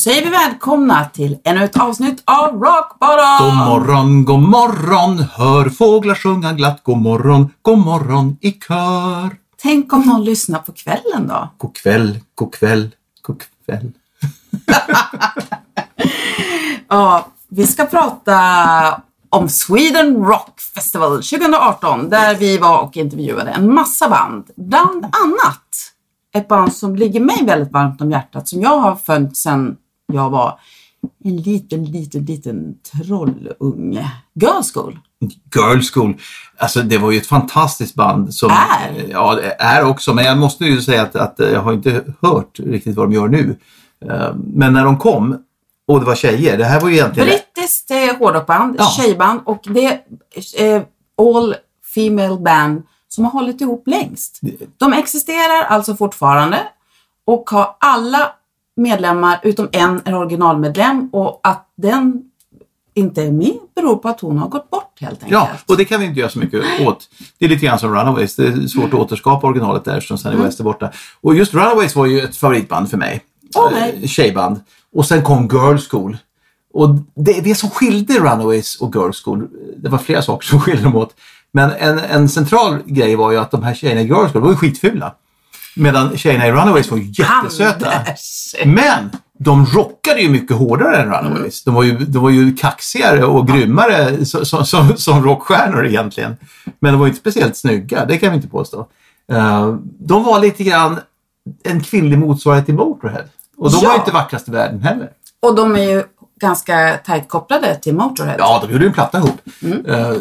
säger vi välkomna till ännu ett avsnitt av Rock Bottom! God morgon, god morgon, hör fåglar sjunga glatt. God morgon, god morgon i kör. Tänk om någon lyssnar på kvällen då? God kväll, god kväll, god kväll. Ja, vi ska prata om Sweden Rock Festival 2018 där vi var och intervjuade en massa band. Bland annat ett band som ligger mig väldigt varmt om hjärtat som jag har följt sedan jag var en liten, liten, liten trollunge. Girl School. Girl School, alltså det var ju ett fantastiskt band. Som, Är? Ja, är också, men jag måste ju säga att, att jag har inte hört riktigt vad de gör nu. Eh, Men när de kom, och det var tjejer, det här var ju egentligen... Brittiskt eh, hårdrockband, Ja. tjejband och det är eh, all female band som har hållit ihop längst. De existerar alltså fortfarande och har alla medlemmar utom en är originalmedlem och att den inte är med beror på att hon har gått bort helt enkelt. Ja, och det kan vi inte göra så mycket åt. Det är lite grann som Runaways. Det är svårt att återskapa originalet där eftersom Sunny West är borta. Och just Runaways var ju ett favoritband för mig. Åh, nej. Tjejband. Och sen kom Girl School. Och det, det som skilde Runaways och Girl School, det var flera saker som skilde dem åt. Men en, en central grej var ju att de här tjejerna i Girl School var ju skitfula. Medan tjejerna i Runaways var ju jättesöta. Men de rockade ju mycket hårdare än Runaways. De, var ju, de var ju kaxigare och grymmare som, som, som, rockstjärnor egentligen. Men de var ju inte speciellt snygga, det kan vi inte påstå. Eh, de var lite grann en kvinnlig motsvarighet till Motörhead. Och de Ja. var ju inte vackrast i världen heller. Och de är ju ganska tajt kopplade till Motörhead. Ja, de gjorde ju en platta ihop. Mm. Eh,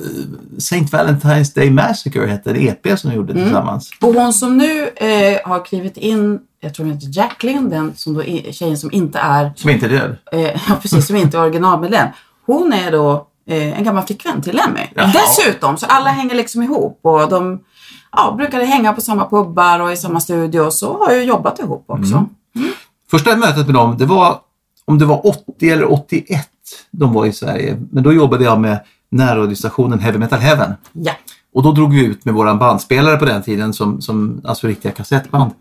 Saint Valentine's Day Massacre hette det EP som de gjorde Mm. tillsammans. Och hon som nu eh, har klivit in, jag tror hon heter Jacqueline, den som då är, tjejen som inte är, Som inte är död. eh, ja precis, som inte är originalmedlem. Hon är då eh, en gammal flickvän till Lemmy. Jaha. Dessutom, så alla hänger liksom ihop och de ja, brukade hänga på samma pubbar och i samma studio och så har ju jobbat ihop också. Mm. Första mötet med dem, det var om det var 80 eller 81 de var i Sverige. Men då jobbade jag med närradiostationen Heavy Metal Heaven. Ja. Och då drog vi ut med våran bandspelare på den tiden, som, som, alltså riktiga kassettband.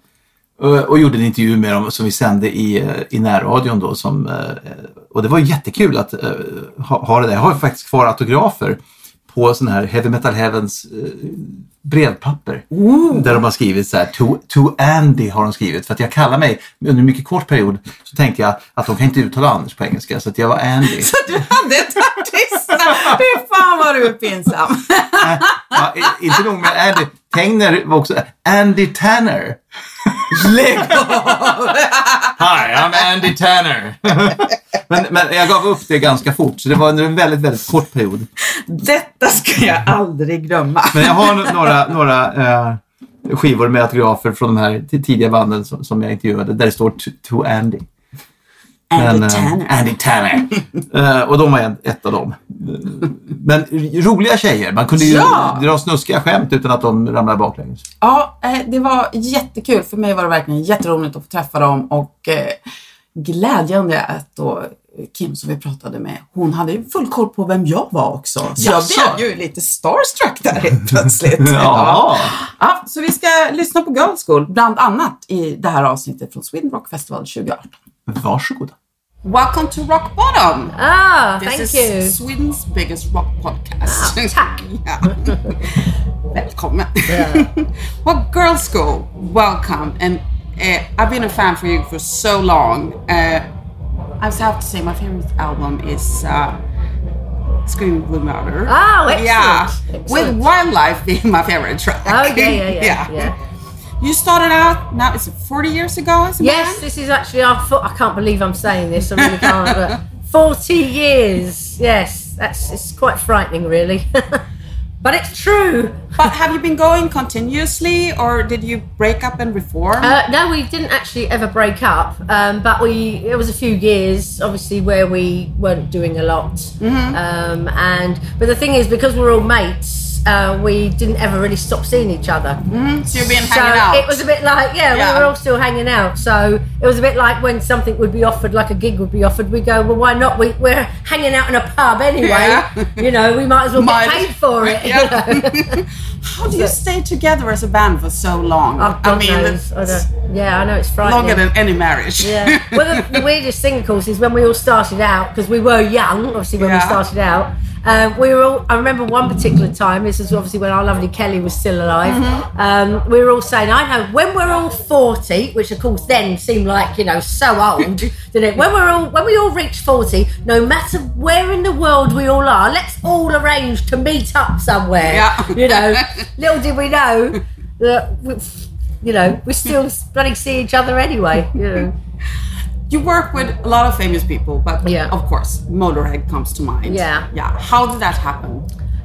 Och, och gjorde en intervju med dem som vi sände i, eh, i närradion då. Som, eh, och det var jättekul att eh, ha, ha det där. Jag har faktiskt kvar autografer på sån här Heavy Metal Heavens eh, brevpapper. Där de har skrivit så här, to, to Andy har de skrivit. För att jag kallar mig, under en mycket kort period, så tänkte jag att de kan inte uttala Anders på engelska. Så att jag var Andy. Så du hade ett artistnamn! Fy fan vad du är pinsam! Äh, ja, inte nog med Andy. Tegner var också Andy Tanner. Lägg av! Hi, I'm Andy Tanner. men, men jag gav upp det ganska fort, så det var under en väldigt, väldigt kort period. Detta ska jag aldrig glömma. Men jag har några, några eh, skivor med autografer från de här tidiga banden som, som jag intervjuade, där det står to Andy. Andy eh, Tanner. Andy Tanner. Eh, och de var en, ett av dem. Men roliga tjejer. Man kunde ju Ja! dra snuskiga skämt utan att de ramlade baklänges. Ja, eh, det var jättekul. För mig var det verkligen jätteroligt att få träffa dem och eh, glädjande att då Kim som vi pratade med, hon hade ju full koll på vem jag var också. Så Jaså? jag blev ju lite starstruck där helt plötsligt. Ja. ja. Så vi ska lyssna på Girls School, bland annat i det här avsnittet från Sweden Rock Festival 2018. Varsågoda. Welcome to Rock Bottom! Ah, This thank is you. Sweden's biggest rock podcast. Ah, tack. Ja. Välkommen. well, Girls School, welcome. And uh, I've been a fan for you for so long. Uh, I just have to say my favorite album is uh, Screaming Blue Murder. Oh, excellent. Yeah, Excellent. with Wildlife being my favorite track. Oh, yeah, yeah, yeah. yeah. You started out now. Is it 40 years ago? Yes, this is actually our. Fo- I can't believe I'm saying this. I really can't. But Forty years. Yes, that's it's quite frightening, really. but it's true. But have you been going continuously, or did you break up and reform? Uh, no, we didn't actually ever break up, um, but we it was a few years, obviously, where we weren't doing a lot. Mm-hmm. Um, and but the thing is, because we're all mates, uh, we didn't ever really stop seeing each other. so you've been So hanging out. it was a bit like, yeah, Yeah. we were all still hanging out. So it was a bit like when something would be offered, like a gig would be offered, we go, well, why not? We, we're hanging out in a pub anyway. Yeah. You know, we might as well Might get paid for it. you know. How do you stay together as a band for so long? Oh, I mean, knows. I yeah, I know it's frightening. longer than any marriage. Yeah. Well, the, the weirdest thing, of course, is when we all started out because we were young. Obviously, when we started out, um, we were all. I remember one particular time. This is obviously when our lovely Kelly was still alive. Mm-hmm. Um, we were all saying, "I know when we're all 40, which of course then seemed like you know so old, didn't it? When we're all when we all reach 40, no matter where in the world we all are, let's all arrange to meet up somewhere. Yeah. You know, little did we know that. We, you know, we still bloody see each other anyway. You know. You work with a lot of famous people, but Yeah. of course, Motorhead comes to mind. Yeah. Yeah. How did that happen?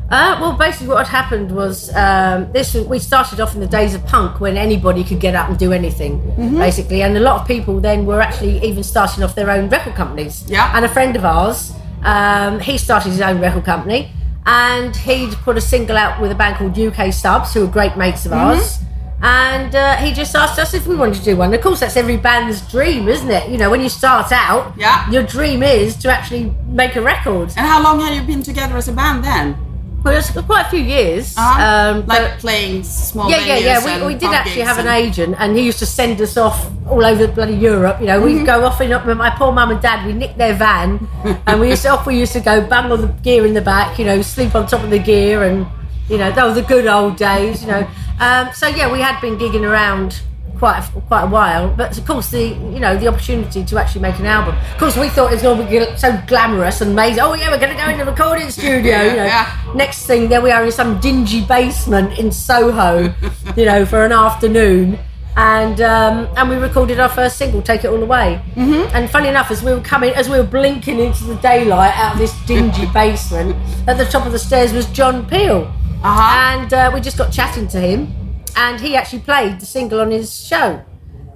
Uh, well, basically, what had happened was um, this. We started off in the days of punk when anybody could get up and do anything, basically, and a lot of people then were actually even starting off their own record companies. Yeah. And a friend of ours, um, he started his own record company, and he'd put a single out with a band called UK Subs, who are great mates of ours. And uh, he just asked us if we wanted to do one. Of course, that's every band's dream, isn't it? You know, when you start out, Yeah. your dream is to actually make a record. And how long have you been together as a band then? Well, it's quite a few years. Uh-huh. Um, like playing small yeah, yeah, yeah. We, we did actually have an agent, and he used to send us off all over bloody Europe. You know, Mm-hmm. we'd go off in with my poor mum and dad. We nicked their van, and we used to off. We used to go bang all the gear in the back. You know, sleep on top of the gear, and you know, that was the good old days. You know, um, so yeah, we had been gigging around quite a, quite a while, but of course the you know the opportunity to actually make an album. Of course, we thought it was going to be so glamorous and amazing. Oh yeah, we're going to go in the recording studio. You know, Yeah. next thing there we are in some dingy basement in Soho, you know, for an afternoon. And um, and we recorded our first single, "Take It All Away." Mm-hmm. And funny enough, as we were coming, as we were blinking into the daylight out of this dingy basement, at the top of the stairs was John Peel, Uh-huh. and uh, we just got chatting to him, and he actually played the single on his show.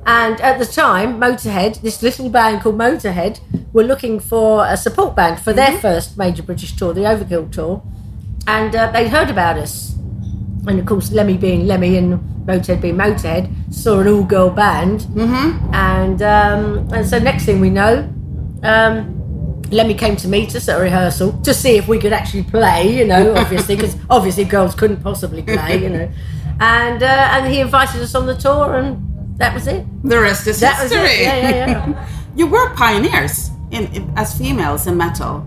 And at the time, Motorhead, this little band called Motorhead, were looking for a support band for their first major British tour, the Overkill tour, and uh, they'd heard about us. And of course, Lemmy being Lemmy and Motorhead being Motorhead, saw an all-girl band, mm-hmm. and um, and so next thing we know, um, Lemmy came to meet us at a rehearsal to see if we could actually play. You know, obviously, because obviously girls couldn't possibly play. You know, and uh, and he invited us on the tour, and that was it. The rest is That was history. it. Yeah, yeah, yeah. you were pioneers in, in as females in metal.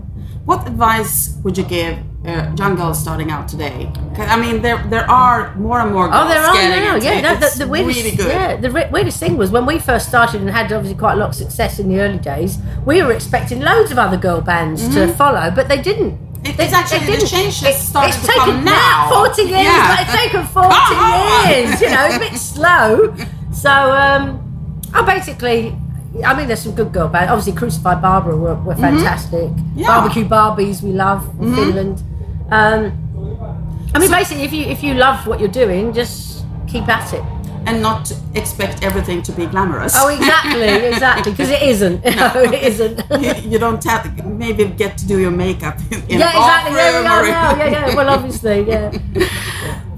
What advice would you give uh, girls starting out today? I mean, there there are more and more girls Oh, there are now. Yeah, it. no, the, the weirdest, really good. yeah, the re- weirdest thing was when we first started and had obviously quite a lot of success in the early days. We were expecting loads of other girl bands to follow, but they didn't. Mm-hmm. It- They- it's actually they the didn't. change It- started it's to taken come now. Forty years. Yeah. It's taken forty years. You know, it's a bit slow. So, um, I basically. I mean, there's some good girl bands. Obviously, Crucified Barbara were, were fantastic. Mm-hmm. Yeah. Barbe-Q-Barbies, we love in Finland. Um, I mean, basically, if you if you love what you're doing, just keep at it. and not expect everything to be glamorous. Oh, exactly, exactly, because it isn't. No, it isn't. you, you don't have maybe get to do your makeup in, yeah, exactly. There we bathroom are now. Yeah, yeah. Well, obviously, yeah.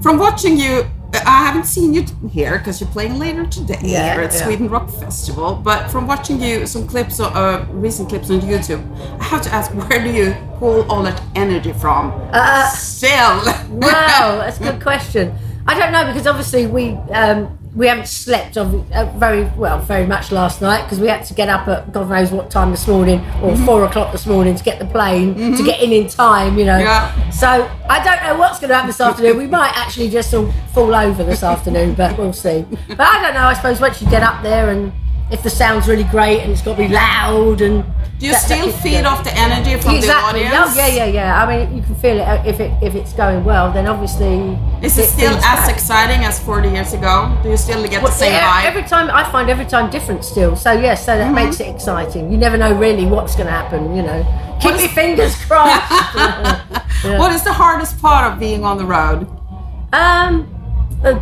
From watching you I haven't seen you here because you're playing later today Yeah, here at yeah. Sweden Rock Festival. But from watching you, some clips, on- uh, recent clips on YouTube, I have to ask, where do you pull all that energy from? Uh, Still. Wow, that's a good question. I don't know because obviously we um, we haven't slept of, uh, very well, very much last night because we had to get up at God knows what time this morning or Mm-hmm. four o'clock this morning to get the plane to get in in time. You know. Yeah. So I don't know what's going to happen this afternoon. We might actually just all fall over this afternoon, but we'll see. But I don't know. I suppose once you get up there and if the sound's really great and it's got to be loud and you that- that still keeps feed off the energy from exactly. the audience? yeah, yeah, yeah. I mean, you can feel it uh, if it if it's going well. Then obviously, Is it still as back. exciting as 40 years ago? Do you still get Well, the same yeah, vibe? every time I find every time different still. So yes, so that Mm-hmm. makes it exciting. You never know really what's going to happen. You know, keep your fingers crossed. What is the hardest part of being on the road? um. Uh,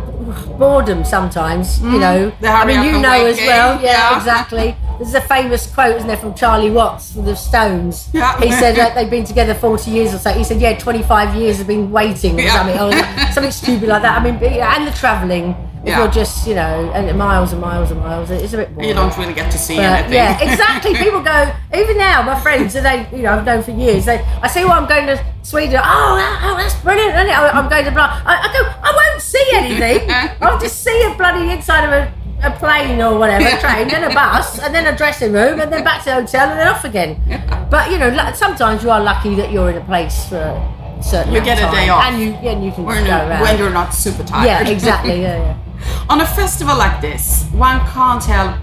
boredom sometimes, you know. Mm-hmm. I mean, you know as well. Yeah, yeah. exactly. There's a famous quote, isn't there, from Charlie Watts from the Stones. Yeah. He said that they've been together 40 years or so. He said, yeah, 25 years have been waiting or Yeah. something, or something stupid like that. I mean, and the travelling. If Yeah. you're just, you know, and miles and miles and miles, it's a bit boring. You don't really get to see But, anything. yeah, exactly. People go even now. My friends, they you know I've known for years. They, I say, well, I'm going to Sweden. Oh, that, oh that's brilliant. isn't it? I'm going to blah. I, I go. I won't see anything. I'll just see a bloody inside of a, a plane or whatever, train, then a bus, and then a dressing room, and then back to the hotel, and then off again. But you know, sometimes you are lucky that you're in a place for a certain You get a day off. and you yeah, and you can when, go around. when you're not super tired. yeah, exactly. Yeah, yeah. On a festival like this, one can't help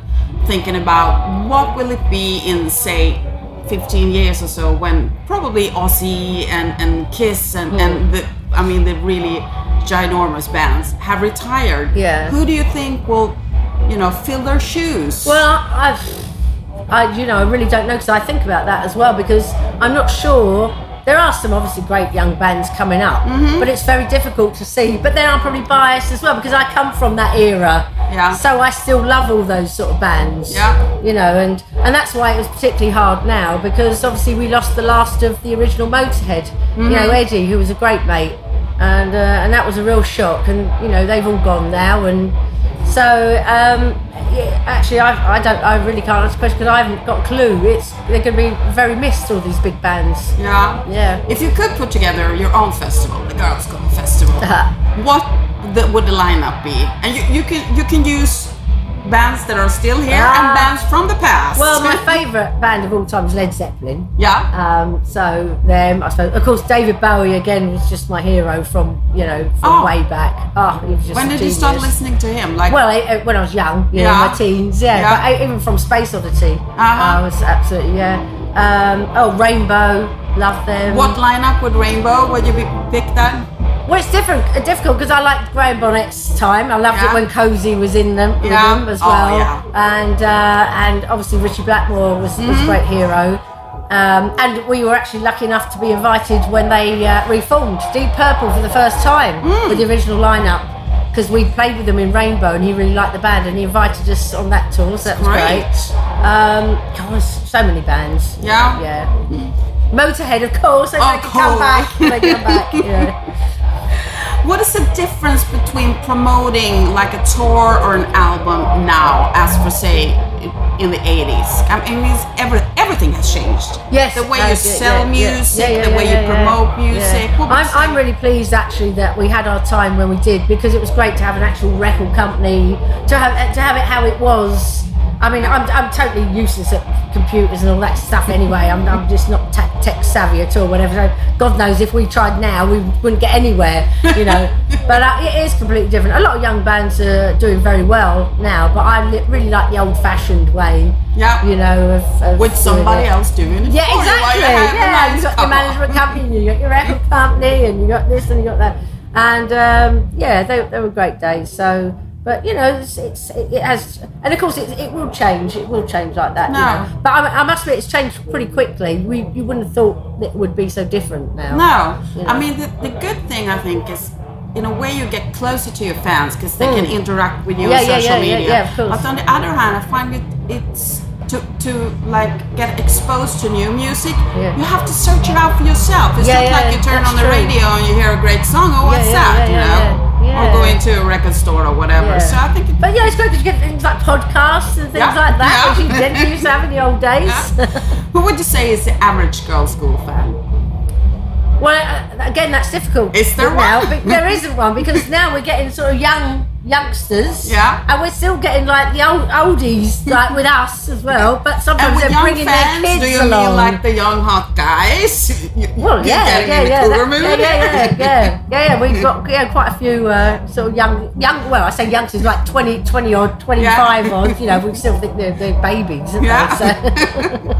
thinking about what will it be in, say, 15 years or so when probably Ozzy and, and Kiss and, and hmm. the, I mean, the really ginormous bands have retired. Yeah. Who do you think will, you know, fill their shoes? Well, I've, I, you know, I really don't know because I think about that as well because I'm not sure. There are some obviously great young bands coming up, Mm-hmm. but it's very difficult to see. But then I'm probably biased as well because I come from that era. Yeah. So I still love all those sort of bands. Yeah. You know, and and that's why it was particularly hard now because obviously we lost the last of the original Motorhead. You Mm-hmm. know, Eddie, who was a great mate, and uh, and that was a real shock. And you know, they've all gone now, and so um, actually, I, I don't, I really can't answer the question because I haven't got a clue. It's they're going to be very missed all these big bands. yeah. Yeah. If you could put together your own festival, the Girls Gone Festival, Uh-huh. what the, would the lineup be? And you, you can you can use bands that are still here Ah. and bands from the past. Well, my favourite band of all time is Led Zeppelin. yeah. Um, so them, I suppose. Of course, David Bowie again was just my hero from you know from Oh. way back. Oh, he was just when did you start listening to him? Like Well, I, I- when I was young, you know, Yeah. my teens, yeah. Yeah. But I, even from Space Oddity, Uh-huh. I was absolutely yeah. Um, oh, Rainbow, love them. what lineup would Rainbow? Would you be, pick that? Well, it's different, uh, difficult because I liked Graham Bonnet's time. I loved Yeah. it when Cozy was in them, with Yeah. them as Oh, well, yeah. and uh, and obviously Ritchie Blackmore was, was Mm-hmm. a great hero. Um, and we were actually lucky enough to be invited when they uh, reformed Deep Purple for the first time Mm. with the original lineup because we played with them in Rainbow and he really liked the band and he invited us on that tour, so that was Great. great. Um, God, so many bands. Yeah. Yeah. Motorhead, of course, they make come back. They come back. Yeah. What is the difference between promoting like a tour or an album now, as for say in the 80s? I mean, every, everything has changed. Yes, the way uh, you yeah, sell yeah, yeah. music, Yeah, the way you promote music. I'm, I'm really pleased actually that we had our time when we did because it was great to have an actual record company to have to have it how it was. I mean, I'm, I'm totally useless at computers and all that stuff anyway. I'm, I'm just not tech, tech savvy at all. Whatever. So God knows if we tried now, we wouldn't get anywhere. You know. but uh, it is completely different. A lot of young bands are doing very well now, but I li- really like the old-fashioned way. Yeah. You know, of, of With somebody it. else doing it. Yeah, while exactly. Yeah, you got your management company, you got your record company, and you got this and you got that. And um, yeah, they, they were great days. So, but you know, it's, it's it, has, and of course, it, it will change. It will change like that. you No. know. But I, I must admit, it's changed pretty quickly. We you wouldn't have thought it would be so different now. No, You I mean the, the good thing I think is, in a way, you get closer to your fans because they can Mm. interact with you Yeah, on yeah, social yeah, media. yeah, of course. But on the other hand, I find it it's to to like get exposed to new music. Yeah. You have to search it out for yourself. It's Yeah, not like you turn on the true. radio and you hear a great song. Oh, what's that? you know, yeah, or go into a record store or whatever. Yeah. So I think it, But yeah, it's great because you get things like podcasts and things Yeah, like that, yeah. which you didn't used to have in the old days. who would you say is the average girl school fan? well, uh, again, that's difficult. Is there now, one? but there isn't one because now we're getting sort of young youngsters. Yeah. And we're still getting like the old oldies, like with us as well. But sometimes they're bringing fans, their kids do you along. mean like the young hot guys? You- Well, yeah, yeah, yeah, that- yeah, yeah, yeah, yeah, yeah, yeah. We've got yeah, quite a few uh, sort of young, young. Well, I say youngsters, like 20, 20 or twenty-five odd. You know, we still think they're, they're babies. Yeah. They?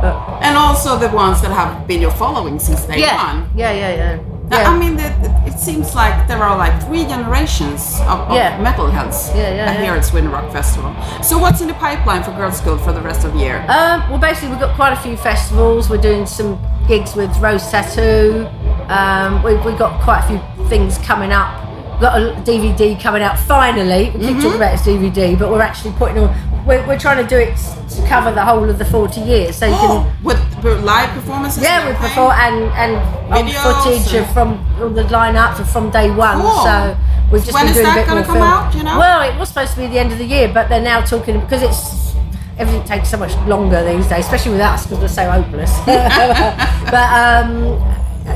So, And also the ones that have been your following since day yeah, one. yeah, yeah, yeah. I mean, the, it seems like there are like three generations of, of Yeah. metalheads Yeah, yeah, here yeah. at Sweden Rock Festival. So, what's in the pipeline for Girls School for the rest of the year? Um, well, basically, we've got quite a few festivals. We're doing some gigs with Rose Tattoo. Um, we've, we've got quite a few things coming up. We've got a DVD coming out finally. We keep talking about this DVD, but we're actually putting on. We're, we're trying to do it to cover the whole of the 40 years. So you oh, can. with live performances? Yeah, we perform and and Videos footage and- from all the lineups from day one. Cool. So we've just When been is doing that a bit more come film. out, do you know? Well, it was supposed to be the end of the year, but they're now talking because it's everything takes so much longer these days, especially with us because we're so hopeless. but um,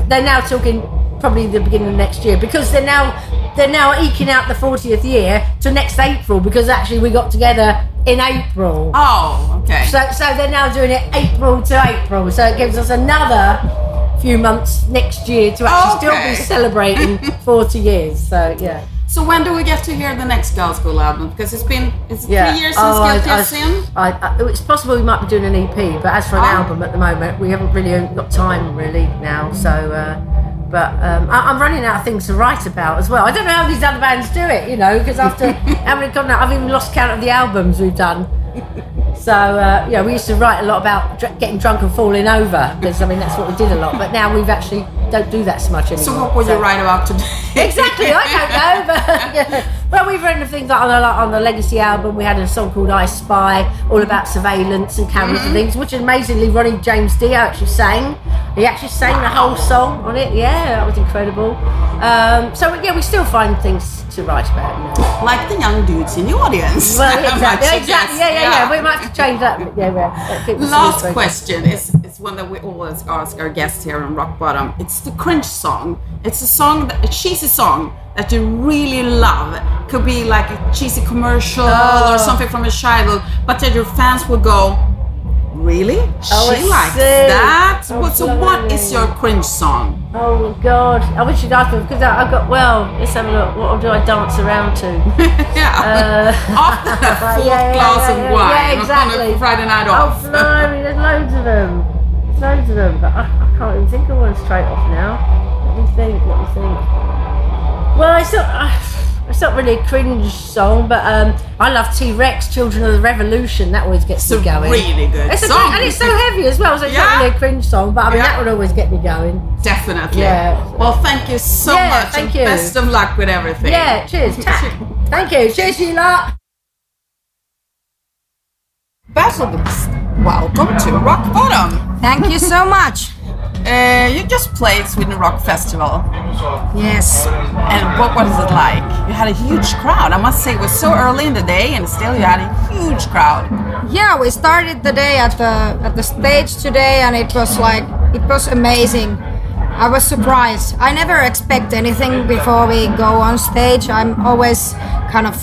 they're now talking probably the beginning of next year because they're now they're now eking out the 40th year to next April because actually we got together in April. Oh, okay. So, so they're now doing it April to April. So it gives us another few months next year to actually Okay. still be celebrating 40 years. So yeah. So when do we get to hear the next Girls School album? Because it's been it's Yeah. three years since Oh, I- Guilty as Sin. I, I, it's possible we might be doing an EP, but as for an Oh. album at the moment, we haven't really got time really now. So, uh, but um, I, I'm running out of things to write about as well. I don't know how these other bands do it, you know, because after having gone out, I've even lost count of the albums we've done. So uh, yeah, we used to write a lot about dr- getting drunk and falling over because I mean that's what we did a lot. But now we've actually don't do that so much anymore. So what will you write about today? Exactly, I don't know, but yeah. Well, we've written things like on the, on the Legacy album. We had a song called "I Spy," all about surveillance and cameras and things, which amazingly Ronnie James Dio actually sang. He actually sang the whole song on it. Yeah, that was incredible. Um, so yeah, we still find things to write about. You know. like the young dudes in the audience. Well, exactly, suggest. exactly. Yeah, yeah, yeah, We might have to change that. Yeah, yeah. that Last question is, is one that we always ask our guests here on Rock Bottom. It's the cringe song. It's a song, that, a cheesy song that you really love. Could be like a cheesy commercial Oh. or something from a childhood, but that your fans will go, really? Oh, I she likes see. that. Oh, What- so what is your cringe song? Oh God! I wish you'd asked me because I, I got well. Let's have a look. What do I dance around to? yeah. After a fourth yeah, glass yeah, of yeah, wine yeah, on exactly. a Friday night off. Oh, off. blimey, there's loads of them. There's loads of them, but I, I can't even think of one straight off now. Let me think, let me think. Well, I not, uh, it's not really a cringe song, but um, I love T Rex, Children of the Revolution. That always gets It's me a going. really good it's song. Great, and it's so heavy as well, so it's Yeah. not really a cringe song, but I mean, Yeah. that would always get me going. Definitely. Yeah. Well, thank you so Yeah, much. thank and you. Best of luck with everything. Yeah, cheers. Ta- Thank you. Cheers, you lot. Battle Beast, welcome to Rock Bottom. Thank you so much. Uh, you just played Sweden Rock Festival, Yes. and what was it like? You had a huge crowd. I must say, it was so early in the day, and still you had a huge crowd. Yeah, we started the day at the at the stage today, and it was like it was amazing. I was surprised. I never expect anything before we go on stage. I'm always kind of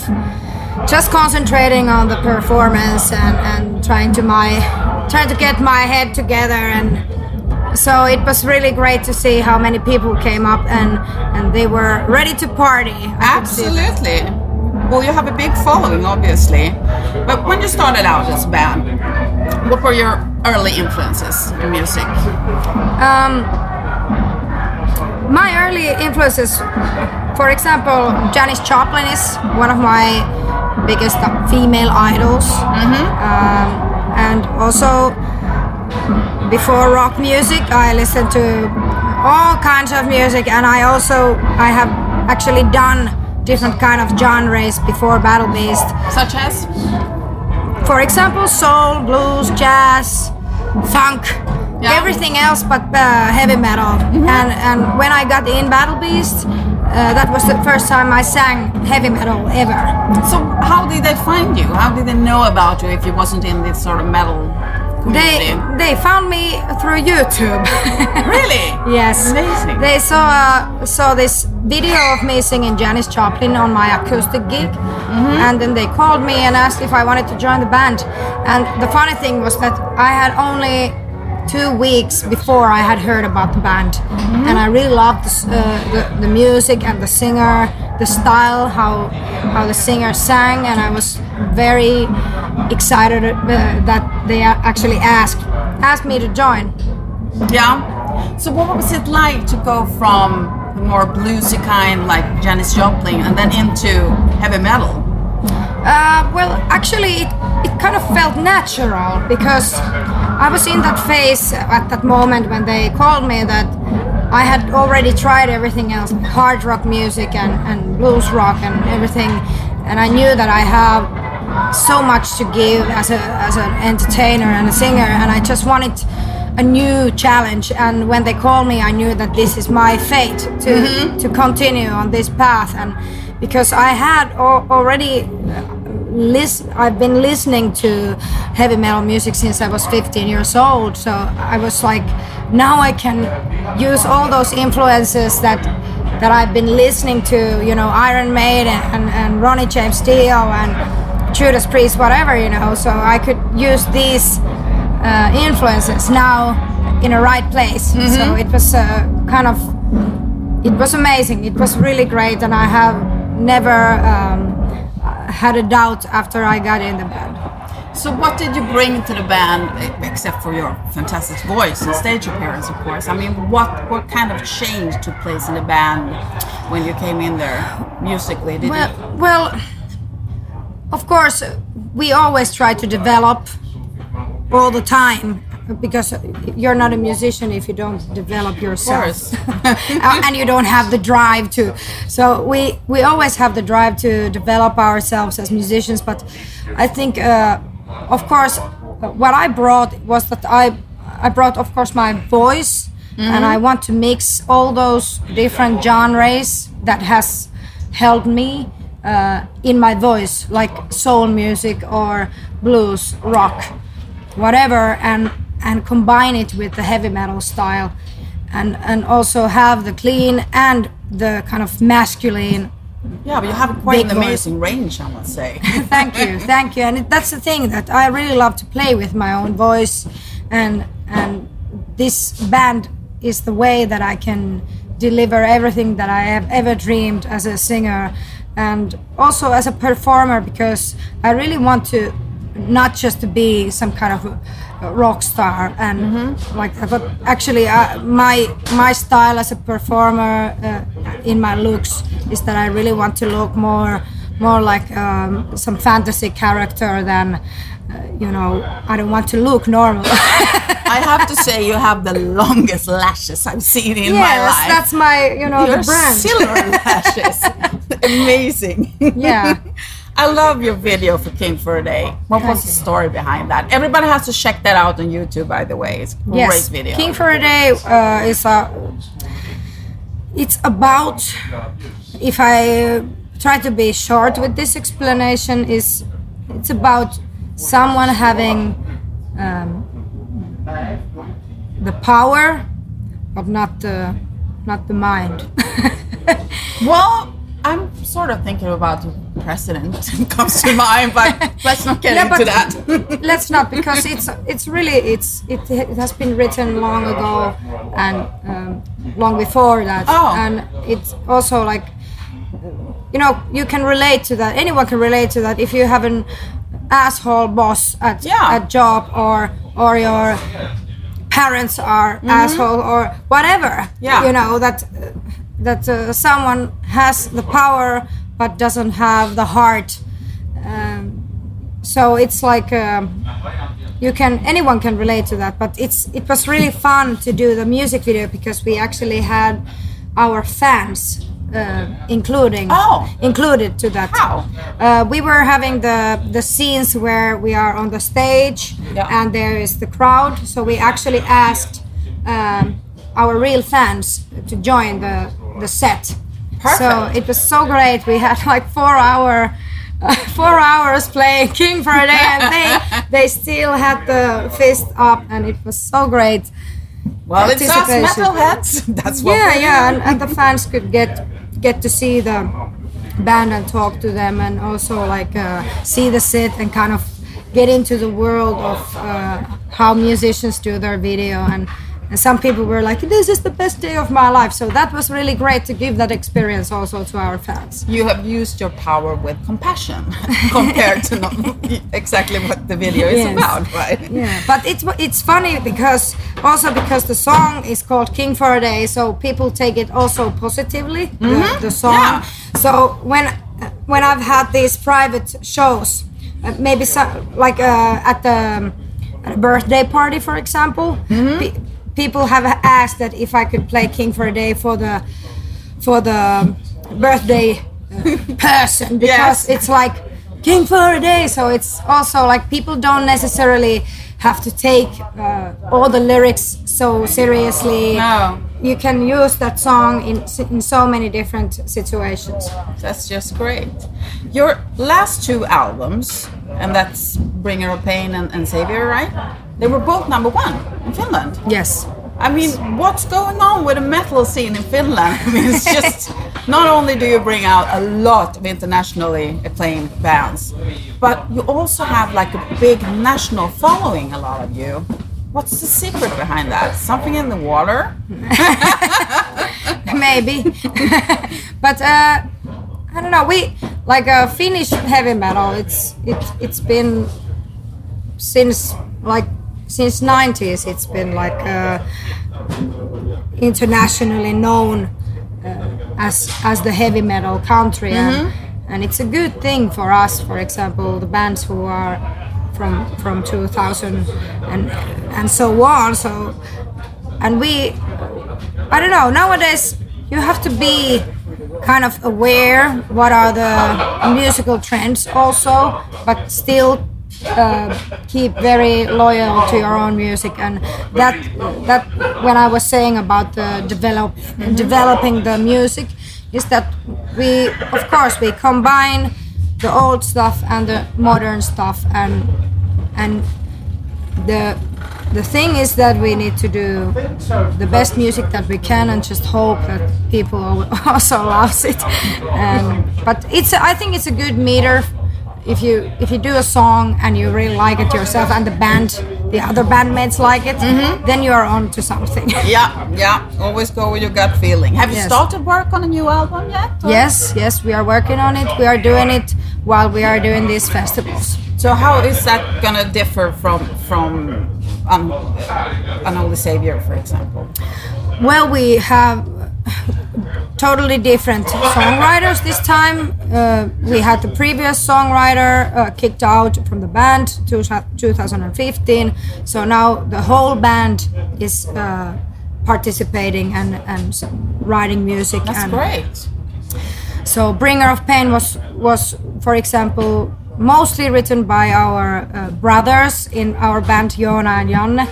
just concentrating on the performance and, and trying to my trying to get my head together and so it was really great to see how many people came up and and they were ready to party. I could see that. Absolutely. Well, you have a big following, obviously. But when you started out as a band, what were your early influences in music? Um, my early influences, for example, Janis Joplin is one of my biggest female idols, um, and also before rock music, I listened to all kinds of music, and I also I have actually done different kind of genres before Battle Beast. Such as? For example, soul, blues, jazz, funk, Yeah. everything else but uh, heavy metal. And and when I got in Battle Beast, uh, that was the first time I sang heavy metal ever. So how did they find you? How did they know about you if you wasn't in this sort of metal They they found me through YouTube. really? yes. Amazing. They saw uh, saw this video of me singing Janis Joplin on my acoustic gig, Mm-hmm. and then they called me and asked if I wanted to join the band. And the funny thing was that I had only two weeks before I had heard about the band, Mm-hmm. and I really loved the, uh, the the music and the singer, the style, how how the singer sang, and I was very excited uh, that they actually asked asked me to join. Yeah. So what was it like to go from the more bluesy kind like Janis Joplin and then into heavy metal? Uh, well, actually, it, it kind of felt natural because I was in that phase at that moment when they called me that I had already tried everything else hard rock music and, and blues rock and everything. And I knew that I have so much to give as, a, as an entertainer and a singer, and I just wanted a new challenge. And when they called me, I knew that this is my fate to, mm-hmm. to continue on this path. And because I had al- already I've been listening to heavy metal music since I was 15 years old. So I was like, now I can use all those influences that that I've been listening to, you know, Iron Maiden and, and Ronnie James Dio and Judas Priest, whatever, you know. So I could use these uh, influences now in a right place. So it was uh, kind of it was amazing. It was really great, and I have never um, had a doubt after I got in the band. So what did you bring to the band except for your fantastic voice and stage appearance of course? I mean what what kind of change took place in the band when you came in there musically? Did Well, you well, of course, we always try to develop all the time because you're not a musician if you don't develop yourself. course. Uh, and you don't have the drive to. So we we always have the drive to develop ourselves as musicians. But I think, uh, of course, what I brought was that I I brought, of course, my voice, and I want to mix all those different genres that has helped me uh, in my voice, like soul music or blues, rock, whatever, and and combine it with the heavy metal style and and also have the clean and the kind of masculine Yeah, but you have quite an voice. amazing range, I must say. thank you thank you and it, that's the thing that i really love to play with my own voice and and this band is the way that i can deliver everything that i have ever dreamed as a singer and also as a performer because i really want to not just to be some kind of rock star and like that but actually uh, my my style as a performer uh, in my looks is that i really want to look more more like um, some fantasy character than uh, you know i don't want to look normal I have to say you have the longest lashes I've seen in my yes life. that's my you know Your the brand silver lashes. Amazing. Yeah. I love your video for King for a Day. What was the story behind that? Everybody has to check that out on YouTube, by the way. It's a great video. king for a day uh, is a it's about if i try to be short with this explanation is it's about someone having um, the power but not the not the mind well, I'm sort of thinking about the president comes to mind, but let's not get Yeah, into that. let's not because it's it's really it's it, it has been written long ago and um, long before that Oh. and it's also like you know you can relate to that anyone can relate to that if you have an asshole boss at Yeah. at job or or your parents are asshole or whatever Mm-hmm. Yeah. you know that that uh, someone has the power but doesn't have the heart um, so it's like um, you can anyone can relate to that but it's it was really fun to do the music video because we actually had our fans uh, including Oh. included to that How? uh, we were having the the scenes where we are on the stage Yeah. and there is the crowd so we actually asked um, our real fans to join the the set So it was so great. We had like four hour. Uh, four hours playing King for a day, and they they still had the fist up, and it was so great. Well, it's us metalheads. That's what yeah yeah and, and the fans could get get to see the band and talk to them and also like uh, see the set and kind of get into the world of uh, how musicians do their video and and some people were like this is the best day of my life so that was really great to give that experience also to our fans you have used your power with compassion compared to not exactly what the video is Yes. about, right? yeah but it's it's funny because also because the song is called king for a day so people take it also positively the, the song Yeah. so when when i've had these private shows uh, maybe some, like uh, at the um, at a birthday party for example pe- people have asked that if i could play king for a day for the for the birthday person because Yes. it's like king for a day so it's also like people don't necessarily have to take uh, all the lyrics so seriously No. you can use that song in, in so many different situations That's just great. Your last two albums, and that's Bringer of Pain and, and Savior, right? They were both number one in Finland. yes I mean, what's going on with the metal scene in Finland? I mean, it's just not only do you bring out a lot of internationally acclaimed bands, but you also have like a big national following, a lot of you. What's the secret behind that? Something in the water? maybe but uh i don't know we like uh, finnish heavy metal it's it, it's been since like since 90s it's been like uh, internationally known uh, as as the heavy metal country and, and it's a good thing for us for example the bands who are from from 2000 and and so on so and we I don't know. Nowadays, you have to be kind of aware what are the musical trends also, but still uh, keep very loyal to your own music. And that that when I was saying about the develop developing the music, is that we of course we combine the old stuff and the modern stuff and and the the thing is that we need to do the best music that we can and just hope that people also loves it and but it's i think it's a good meter if you if you do a song and you really like it yourself and the band the other bandmates like it then you are on to something Yeah, yeah. Always go with your gut feeling. Have you Yes. started work on a new album yet? or- yes yes we are working on it we are doing it while we are doing these festivals So how is that gonna differ from from um, Unholy Savior, for example? Well, we have totally different songwriters this time. Uh, we had the previous songwriter uh, kicked out from the band to 2015, so now the whole band is uh, participating and, and writing music. That's and great. so Bringer of Pain was was, for example, mostly written by our uh, brothers in our band Joona and Janne,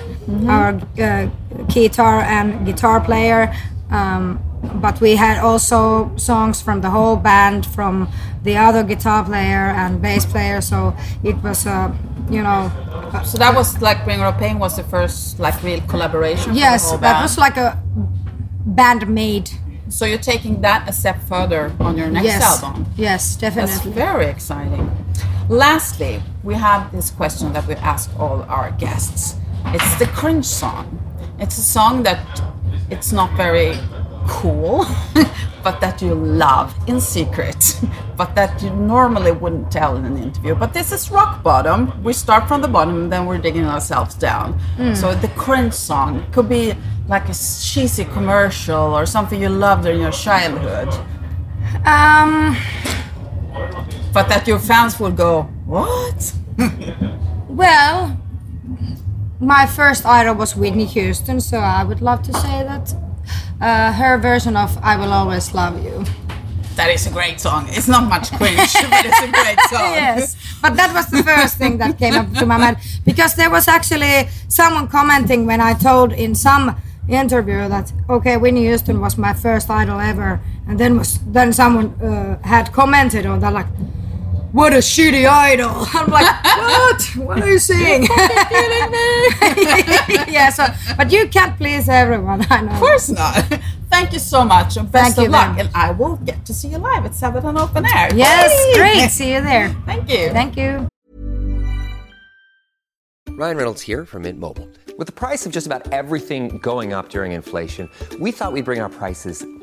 our uh, guitar and guitar player. Um, but we had also songs from the whole band, from the other guitar player and bass player. So it was, uh, you know, uh, So that was like Bringer of Pain was the first like real collaboration. yes, that was like a band made. So you're taking that a step further on your next yes, album. yes, definitely. That's very exciting. Lastly, we have this question that we ask all our guests. It's the cringe song. It's a song that it's not very cool, but that you love in secret, but that you normally wouldn't tell in an interview. But this is rock bottom. We start from the bottom and then we're digging ourselves down. So the cringe song could be like a cheesy commercial or something you loved in your childhood Um, but that your fans would go, What? Well, my first idol was Whitney Houston, so I would love to say that uh, her version of "I Will Always Love You." That is a great song. It's not much cringe, but it's a great song. yes, but that was the first thing that came up to my mind because there was actually someone commenting when I told in some interview that okay, Whitney Houston was my first idol ever, and then was then someone uh, had commented on that like. What a shitty idol! I'm like, what? What are you saying? yeah, so but you can't please everyone. I know. Of course not. Thank you so much and best Thank of luck. And I will get to see you live at Seven and Open Air. Yes, Yay! great. See you there. Thank you. Thank you. Ryan Reynolds here from Mint Mobile. With the price of just about everything going up during inflation, we thought we'd bring our prices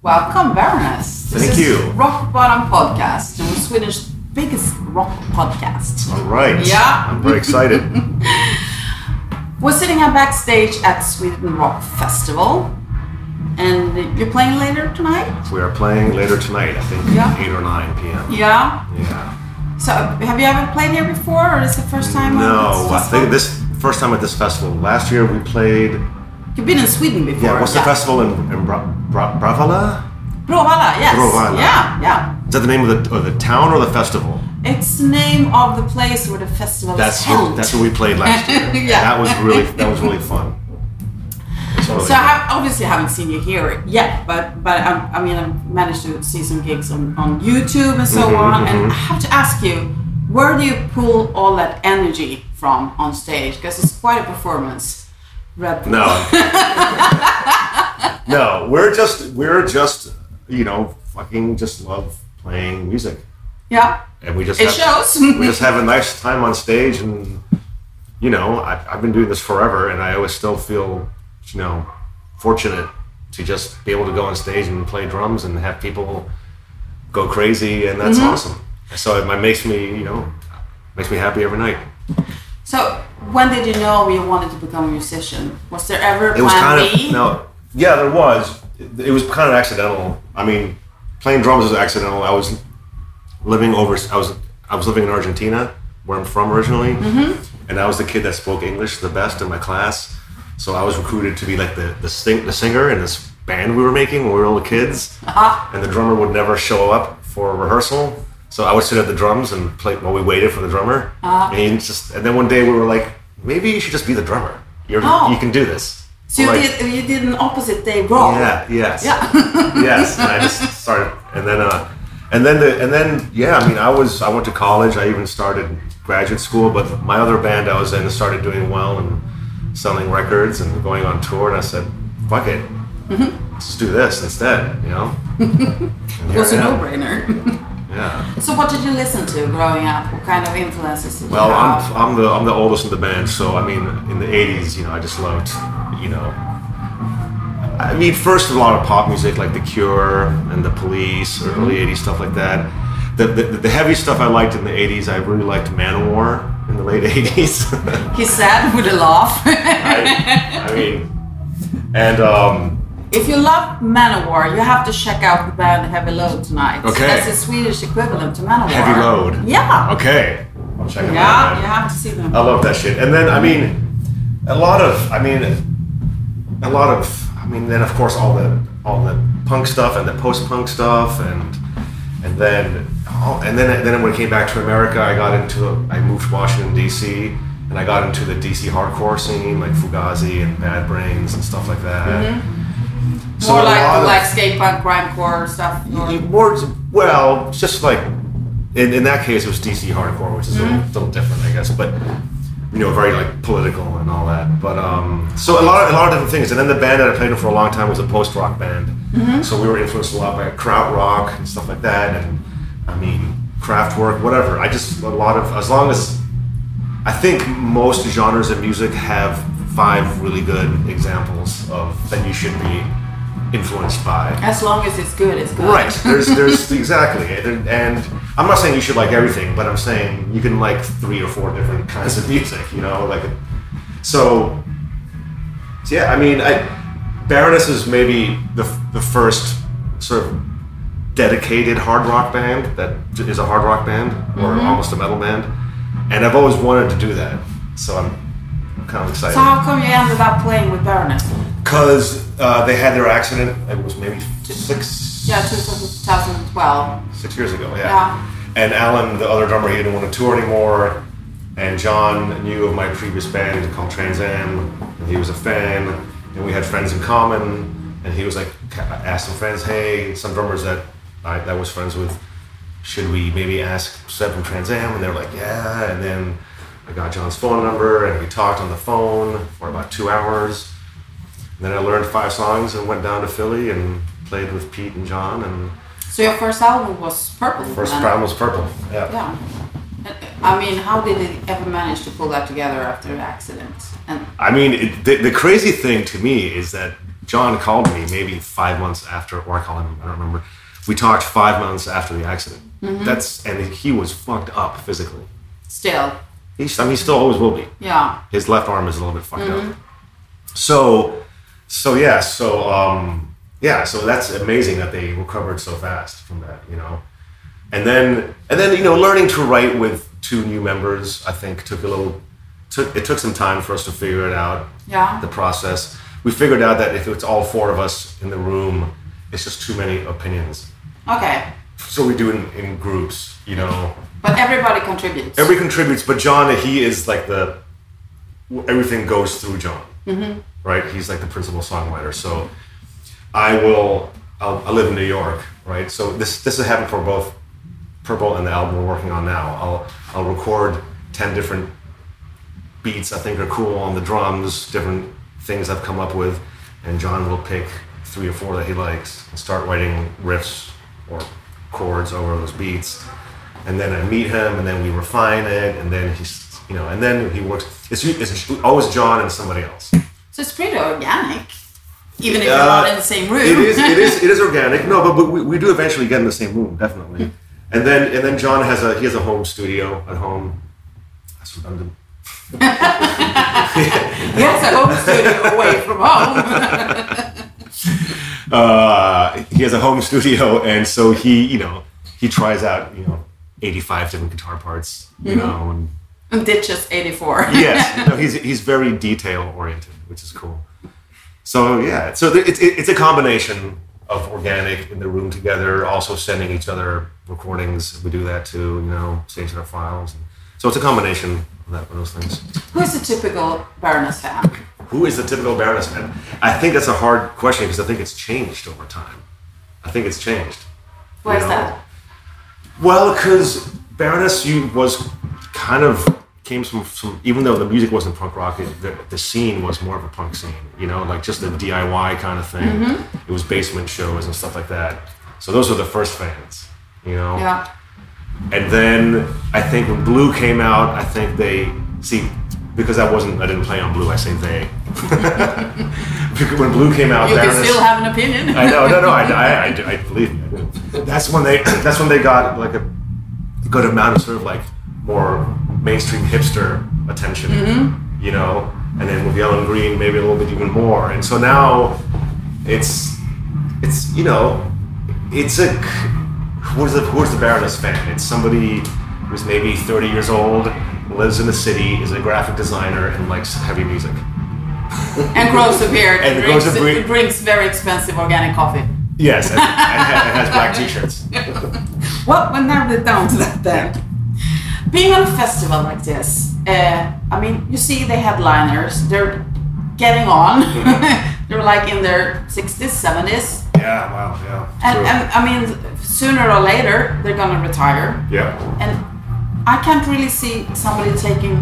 Welcome, Baroness. This Thank is you. Rock Bottom Podcast, and Swedish biggest rock podcast. All right. Yeah. I'm very excited. We're sitting here backstage at Sweden Rock Festival, and you're playing later tonight. we are playing later tonight, I think Yeah. 8 or 9 p.m. Yeah. Yeah. So, have you ever played here before, or is it the first time? No, I think this first time at this festival. Last year we played. You've been in Sweden before. Yeah, what's the festival in, in Bra- Bra-? Bråvalla, yes. Bråvalla. Yeah, yeah. Is that the name of the, of the town or the festival? It's the name of the place where the festival That's is held. what, that's what we played last year. Yeah. That was really that was really fun. Really So I fun. obviously haven't seen you here yet, but but I, I mean I've managed to see some gigs on, on YouTube and so Mm-hmm, on. And I have to ask you, where do you pull all that energy from on stage? Because it's quite a performance. No. no, we're just we're just you know fucking just love playing music. Yeah. and we just It have, shows. we just have a nice time on stage and you know I, i've been doing this forever and i always still feel you know fortunate to just be able to go on stage and play drums and have people go crazy and that's Mm-hmm. awesome so it, it makes me you know makes me happy every night So when did you know you wanted to become a musician? Was there ever a it was plan kind B? of no yeah there was. It, it was kind of accidental. I mean playing drums was accidental. I was living over i was i was living in argentina where i'm from originally. Mm-hmm. And i was the kid that spoke english the best in my class. So i was recruited to be like the the, sing, the singer in this band we were making when we were little kids. Uh-huh. And the drummer would never show up for rehearsal. So i would sit at the drums and play while we waited for the drummer. Uh-huh. And he just and then one day we were like maybe you should just be the drummer you're Oh. you can do this So you Like- did you did an opposite day role. yeah. Yes. Yeah. yes. And I just started, and then, uh, and then the, and then, yeah. I mean, I was, I went to college. I even started graduate school. But my other band I was in started doing well and selling records and going on tour. And I said, "Fuck it, let's just do this instead." You know. It was a no-brainer. Yeah. so what did you listen to growing up? What kind of influences did Well, you I'm. I'm the I'm the oldest in the band, so I mean, in the '80s, you know, I just loved, you know, I mean, first a lot of pop music like The Cure and The Police, or early '80s stuff like that. The, the the heavy stuff I liked in the '80s, I really liked Manowar in the late '80s. he said with a laugh. I, I mean, and um, if you love Manowar, you have to check out the band Heavy Load tonight. Okay. That's the Swedish equivalent to Manowar. Heavy Load. Yeah. Okay, I'll check it Yeah, out. Yeah, you have to see them. I love that shit. And then I mean, a lot of I mean, a lot of I mean, then of course all the all the punk stuff and the post punk stuff and and then oh, and then then when I came back to America, I got into I moved to Washington D.C. and I got into the D.C. hardcore scene like Fugazi and Bad Brains and stuff like that. So More a like lot of- like skate punk, grindcore stuff. or- more well, just like in, in that case, it was DC hardcore, which is a little, little different, I guess. But you know, very like political and all that. But um, so a lot of a lot of different things. And then the band that I played in for a long time was a post rock band. So we were influenced a lot by kraut rock and stuff like that. And I mean, Kraftwerk, whatever. I just a lot of as long as I think most genres of music have five really good examples of that you should be influenced by. As long as it's good, it's good. Right. There's there's exactly, and, and I'm not saying you should like everything, but I'm saying you can like three or four different kinds of music. You know, like so. so yeah, I mean, I, Baroness is maybe the the first sort of dedicated hard rock band that is a hard rock band or mm-hmm. almost a metal band, and I've always wanted to do that. So I'm kind of excited So how come you ended up playing with Baroness? because uh, they had their accident. It was maybe six Yeah, 2012. six years ago. Yeah. Yeah. And Allen, the other drummer, he didn't want to tour anymore. And John knew of my previous band called Trans Am, and he was a fan. And we had friends in common. And he was like, asked some friends, hey, some drummers that I that was friends with, should we maybe ask Seb from Trans Am? And they're like, yeah. And then I got John's phone number, and we talked on the phone for about two hours. And then I learned five songs and went down to Philly and played with Pete and John. And So your first album was Purple. first then? album was Purple. Yeah. Yeah. I mean, how did it ever manage to pull that together after the accident? And I mean, it, the, the crazy thing to me is that John called me maybe five months after, or I called him, I don't remember. We talked five months after the accident. Mm-hmm. That's and he was fucked up physically. still, He's, I mean, he still always will be. yeah. His left arm is a little bit fucked up. So, so yeah, so um, yeah, so that's amazing that they recovered so fast from that, you know. And then, and then, you know, learning to write with two new members, I think, took a little. Took it took some time for us to figure it out. Yeah. The process. We figured out that if it's all four of us in the room, it's just too many opinions. Okay. So we do in, in groups, you know. But everybody contributes. Every contributes, but John, he is like the everything goes through John, mm-hmm. right? He's like the principal songwriter. So I will. I'll, I live in New York, right? So this this has happened for both Purple and the album we're working on now. I'll I'll record ten different beats I think are cool on the drums, different things I've come up with, and John will pick three or four that he likes and start writing riffs or chords over those beats. And then I meet him, and then we refine it, and then he's, you know, and then he works. It's, it's always John and somebody else. So it's pretty organic, even if Uh, you're not in the same room. It is, it is, it is organic. No, but, but we, we do eventually get in the same room, definitely. And then, and then John has a he has a home studio at home. That's redundant. has a home studio away from home. uh, he has a home studio, and so he, you know, he tries out, you know, eighty-five different guitar parts, you know, and and ditches 84. yes, no, he's he's very detail oriented, which is cool. So yeah, so it's it's a combination of organic in the room together, also sending each other recordings. We do that too, you know, saving our files. So it's a combination of that, of those things. Who is a typical Baroness fan? Who is the typical Baroness fan? I think that's a hard question because I think it's changed over time. I think it's changed. Why is know? that? Well, because Baroness you was kind of came from some even though the music wasn't punk rock, it, the, the scene was more of a punk scene. You know, like just a DIY kind of thing. Mm-hmm. It was basement shows and stuff like that. So those were the first fans. You know. Yeah. And then I think when Blue came out, I think they see because I wasn't I didn't play on Blue. I say they. when Blue came out, You can still have an opinion. I know, no, no, I, I, I, I believe. That's when they, that's when they got like a good amount of sort of like more mainstream hipster attention, mm-hmm. you know. And then with Yellow and Green, maybe a little bit even more. And so now, it's, it's you know, it's a who's the who's the Baroness fan? It's somebody who's maybe 30 years old, lives in the city, is a graphic designer, and likes heavy music. and grows a beard And and, grows drinks, a beard. drinks very expensive organic coffee. Yes, and, and, and has black t-shirts. Well, we'll narrow it down to that then. Being on a festival like this, uh, I mean, you see the headliners, they're getting on. they're like in their 60s, 70s. Yeah, wow, yeah. And, and I mean, sooner or later, they're gonna retire. yeah. And I can't really see somebody taking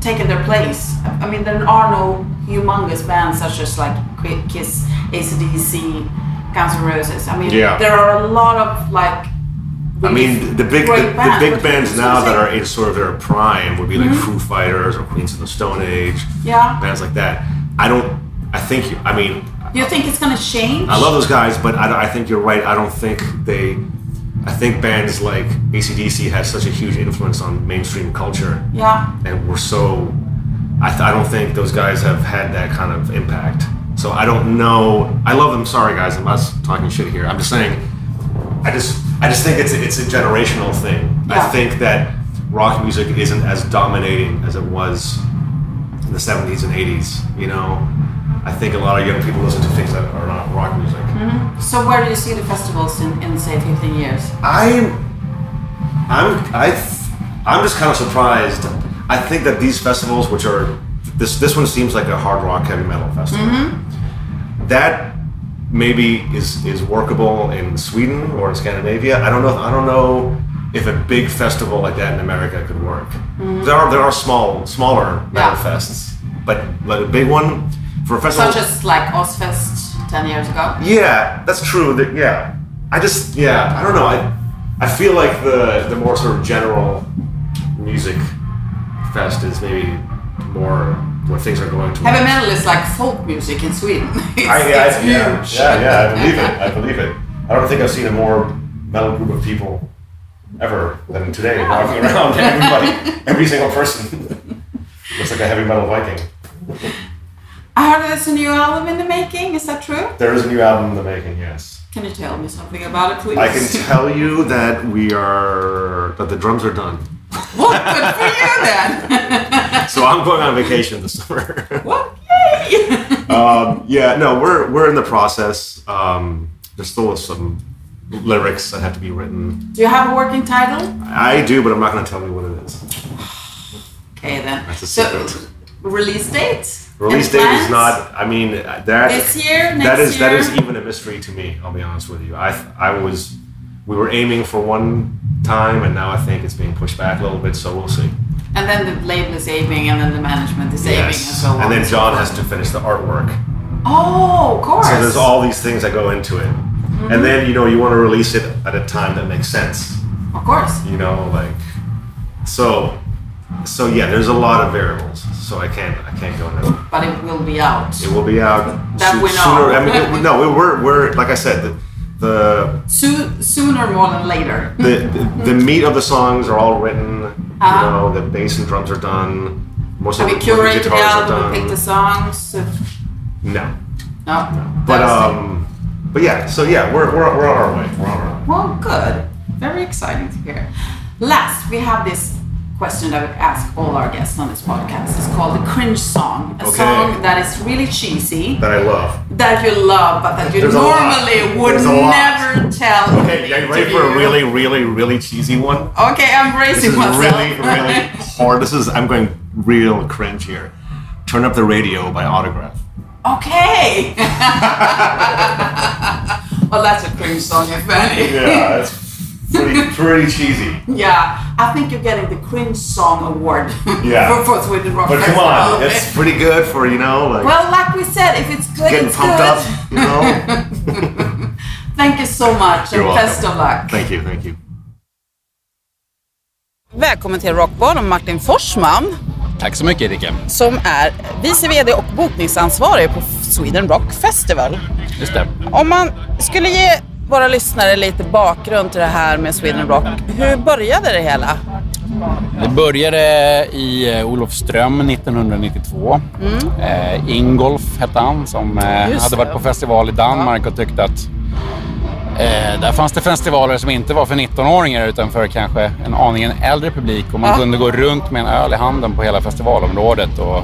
taken their place. I mean, there are no humongous bands such as like Kiss, ACDC, Guns N' Roses. I mean, Yeah. there are a lot of like. I mean, the big the, the big bands now that are in sort of their prime would be like mm-hmm. Foo Fighters or Queens of the Stone Age, Yeah. bands like that. I don't. I think. I mean, You think it's gonna change? I love those guys, but I, I think you're right. I don't think they. I think bands like ACDC had such a huge influence on mainstream culture, Yeah. and we're so. I, th- I don't think those guys have had that kind of impact. So I don't know. I love them. Sorry, guys. I'm not talking shit here. I'm just saying. I just I just think it's a, it's a generational thing. I think that rock music isn't as dominating as it was in the 70s and 80s. You know, I think a lot of young people listen to things that are not rock music. Mm-hmm. So where do you see the festivals in, in say 15 years? I'm I'm I I'm just kind of surprised. I think that these festivals, which are this this one seems like a hard rock heavy metal festival. Mm-hmm. That maybe is is workable in Sweden or in Scandinavia. I don't know. I don't know if a big festival like that in America could work. Mm-hmm. There are there are small smaller metal Yeah. fests, but but a big one for a festival Such as like Ozzfest 10 years ago? yeah, that's true. That yeah, I just yeah, I don't know. I I feel like the the more sort of general music fest is maybe more where things are going to. Heavy metal is like folk music in Sweden. it's, I, yeah, it's I, yeah, huge. yeah, yeah, I believe it. I believe it. I don't think I've seen a more metal group of people ever than today walking around. Everybody, every single person looks like a heavy metal Viking. I heard there's a new album in the making. Is that true? There is a new album in the making. Yes. Can you tell me something about it, please? I can tell you that we are that the drums are done. What? Good for you then. So I'm going on vacation this summer. what? Yay! um, yeah, no, we're we're in the process. Um, there's still some lyrics that have to be written. do you have a working title? I do, but I'm not going to tell you what it is. Okay then. That's a so, release date? Release date is not. I mean, that This year? that is that is even a mystery to me. I'll be honest with you. I I was we were aiming for one time, and now I think it's being pushed back a little bit. So we'll see. And then the label is aiming, and then the management is aiming, and so on. and then John has to finish the artwork. Oh, of course. So there's all these things that go into it. Mm-hmm. And then, you know, you want to release it at a time that makes sense. Of course. You know, like so so yeah, there's a lot of variables. So I can't I can't go now. But it will be out. It will be out That we know. sooner. I mean, no, we're we're like I said, the the Soo- sooner more than later. the, the, the meat of the songs are all written. Uh-huh. You know, the bass and drums are done. Most Have of the, most of the curated the album done. picked the songs? No, No. no. but it. um, but yeah. So yeah, we're we're, we're on our way. We're on our way. Well, good. Very exciting to hear. Last, we have this question that we ask all our guests on this podcast. It's called the cringe song. A Okay. song that is really cheesy, That I love. that you love, but that you There's normally would There's a lot. never tell. Okay, are you ready for a really, really, really cheesy one? Okay, I'm This bracing is myself. really, really hard. This is I'm going real cringe here. Turn up the radio by Autograph. okay. well, that's a cringe song, if any. Yeah, it's pretty, pretty cheesy. Yeah, I think you're getting the cringe song award Yeah. for, for Sweden Rock But come Festival. on, it's pretty good for you know like Well, like we said, if it's good, getting it's pumped good. up. You know. Thank you so much You're and welcome. best of luck. Thank you, thank you. Välkommen till Rockbar Martin Forssman Tack så mycket Erika. som är vice VD och bokningsansvarig på Sweden Rock Festival. Just det. Om man skulle ge våra lyssnare lite bakgrund till det här med Sweden Rock, hur började det hela? Det började i eh, Olofström 1992. Mm. Eh, Ingolf hette han som eh, hade varit på festival i Danmark och tyckte att eh, där fanns det festivaler som inte var för 19-åringar utan för kanske en aningen äldre publik och man Ja. kunde gå runt med en öl i handen på hela festivalområdet och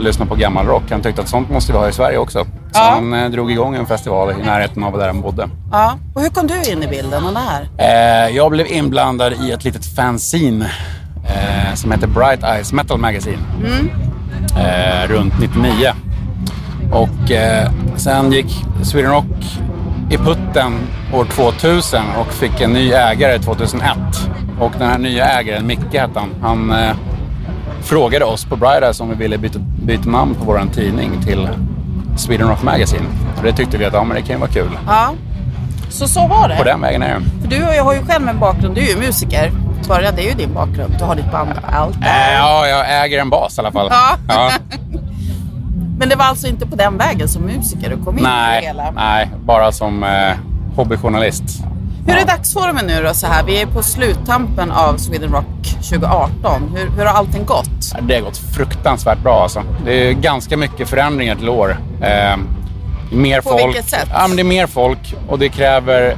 lyssna på gammal rock. Han tyckte att sånt måste vi ha i Sverige också. Så Ja. han eh, drog igång en festival i närheten av där han bodde. Ja, och hur kom du in i bilden och när? Eh, jag blev inblandad i ett litet fanzine eh, som heter Bright Eyes Metal Magazine. Eh, runt 99. Och sen gick Sweden Rock i putten år 2000 och fick en ny ägare 2001. Och den här nya ägaren, Micke hette han, han frågade oss på Bright Eyes om vi ville byta, byta namn på vår tidning till Sweden Rock Magazine. Och det tyckte vi att ja, men det kan ju vara kul. Ja. Så så var det. På den vägen är det. För du jag har ju själv en bakgrund, du är ju musiker. Börja, det är ju din bakgrund. Du har ditt band Allt. Äh, ja, jag äger en bas i alla fall. Ja. Ja. Men det var alltså inte på den vägen som musiker du kom in i det Nej, hela? nej, bara som eh, hobbyjournalist. Hur är dagsformen nu då så här? Vi är på sluttampen av Sweden Rock 2018. Hur, hur har allting gått? Det har gått fruktansvärt bra alltså. Det är ganska mycket förändringar till år. Eh, mer På folk. vilket sätt? Ja, men det är mer folk och det kräver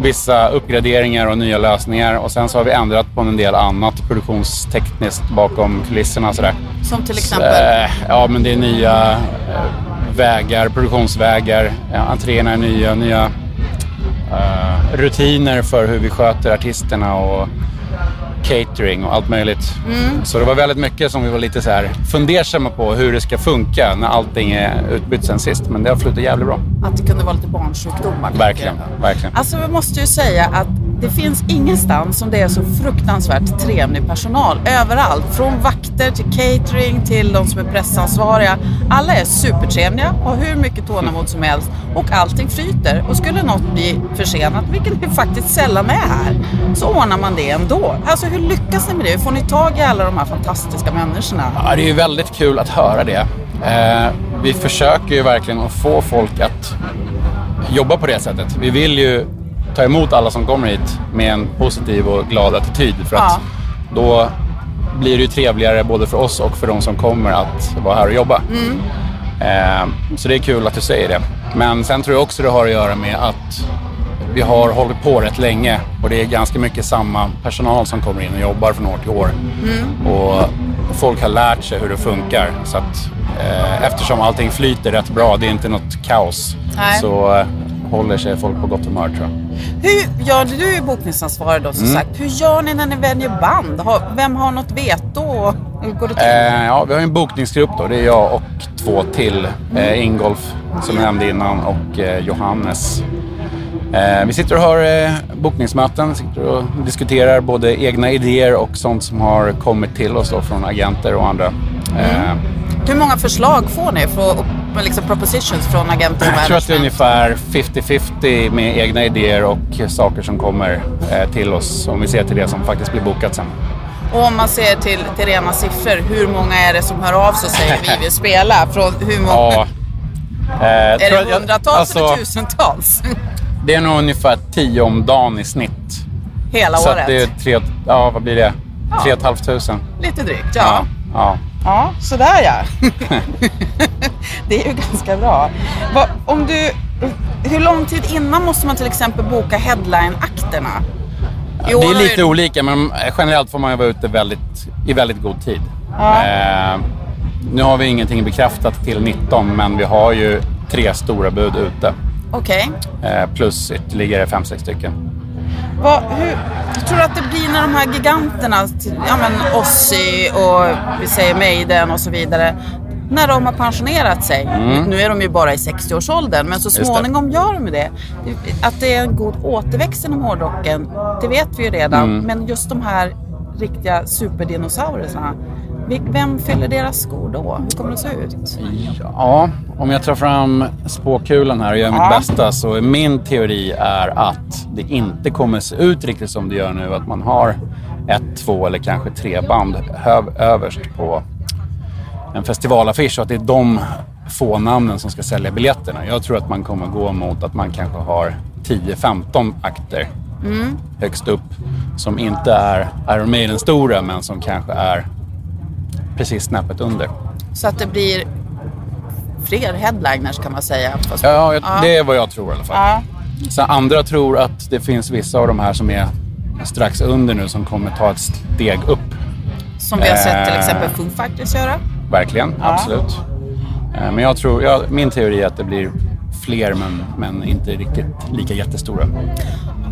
vissa uppgraderingar och nya lösningar. Och sen så har vi ändrat på en del annat produktionstekniskt bakom kulisserna. Sådär. Som till Så, exempel? eh, ja, men det är nya eh, vägar, produktionsvägar. Ja, entréerna är nya, nya eh, rutiner för hur vi sköter artisterna och catering och allt möjligt. Mm. Så det var väldigt mycket som vi var lite så här fundersamma på hur det ska funka när allting är utbytt sen sist. Men det har flutit jävligt bra. Att det kunde vara lite barnsjukdomar? Verkligen, verkligen. Alltså vi måste ju säga att det finns ingenstans som det är så fruktansvärt trevlig personal. Överallt. Från vakter till catering till de som är pressansvariga. Alla är supertrevliga och har hur mycket tålamod som helst. Och allting flyter. Och skulle något bli försenat, vilket det faktiskt sällan är här, så ordnar man det ändå. Alltså hur lyckas ni med det? Hur får ni tag i alla de här fantastiska människorna? Ja, det är ju väldigt kul att höra det. Eh, vi försöker ju verkligen att få folk att jobba på det sättet. Vi vill ju ta emot alla som kommer hit med en positiv och glad attityd. För att då blir det ju trevligare både för oss och för de som kommer att vara här och jobba. Eh, så det är kul att du säger det. Men sen tror jag också det har att göra med att vi har hållit på rätt länge och det är ganska mycket samma personal som kommer in och jobbar från år till år. Och folk har lärt sig hur det funkar. Så att, eh, eftersom allting flyter rätt bra, det är inte något kaos, Nej. så håller sig folk på gott humör tror jag. Hur gör du? Är ju bokningsansvarig då som Mm. sagt. Hur gör ni när ni väljer band? Har, vem har något veto? Hur går det till? Eh, ja, vi har en bokningsgrupp då. Det är jag och två till. Eh, Ingolf, som jag nämnde innan, och eh, Johannes. Eh, vi sitter och har eh, bokningsmöten, sitter och diskuterar både egna idéer och sånt som har kommit till oss då från agenter och andra. Eh, Hur många förslag får ni från liksom propositions från agenter och jag tror att det är ungefär 50-50 med egna idéer och saker som kommer eh, till oss. Om vi ser till det som faktiskt blir bokat sen. Och om man ser till, till rena siffror, hur många är det som hör av sig och säger vi vill spela? Från hur många? Ja. Eh, är det jag- hundratals alltså- eller tusentals? Det är nog ungefär 10 om dagen i snitt. Hela så året? Att det är tre, ja, vad blir det? Ja. 3 500. Lite drygt, ja. ja. Ja, sådär ja. det är ju ganska bra. Om du, hur lång tid innan måste man till exempel boka headline-akterna? År Det är lite olika, men generellt får man ju vara ute väldigt, i väldigt god tid. Ja. Eh, nu har vi ingenting bekräftat till 19, men vi har ju tre stora bud ute. Okej. Eh, plus ytterligare 5-6 stycken. Vad, hur, tror du att det blir när de här giganterna, ja men Ozzy och vi säger Maiden och så vidare, när de har pensionerat sig, Mm. nu är de ju bara i 60-årsåldern, men så småningom gör de det. Att det är en god återväxt inom hårdrocken, det vet vi ju redan. Mm. Men just de här riktiga superdinosaurierna, vem fyller deras skor då? Hur kommer det se ut? Ja, om jag tar fram spåkulan här och gör mitt Ja. bästa så är min teori är att det inte kommer se ut riktigt som det gör nu. Att man har ett, två eller kanske tre band höv, överst på en festivalaffisch och att det är de få namnen som ska sälja biljetterna. Jag tror att man kommer gå mot att man kanske har 10-15 akter Mm. högst upp som inte är Iron Maiden-stora men som kanske är precis snäppet under. Så att det blir fler headliners kan man säga. Fast- Ja, jag, det är vad jag tror i alla fall. Ja. Så andra tror att det finns vissa av de här som är strax under nu som kommer ta ett steg upp. Som vi har sett till Eh, exempel Foo Fighters göra. Verkligen, Ja. absolut. Eh, Men jag tror, ja, min teori är att det blir fler men, men inte riktigt lika jättestora.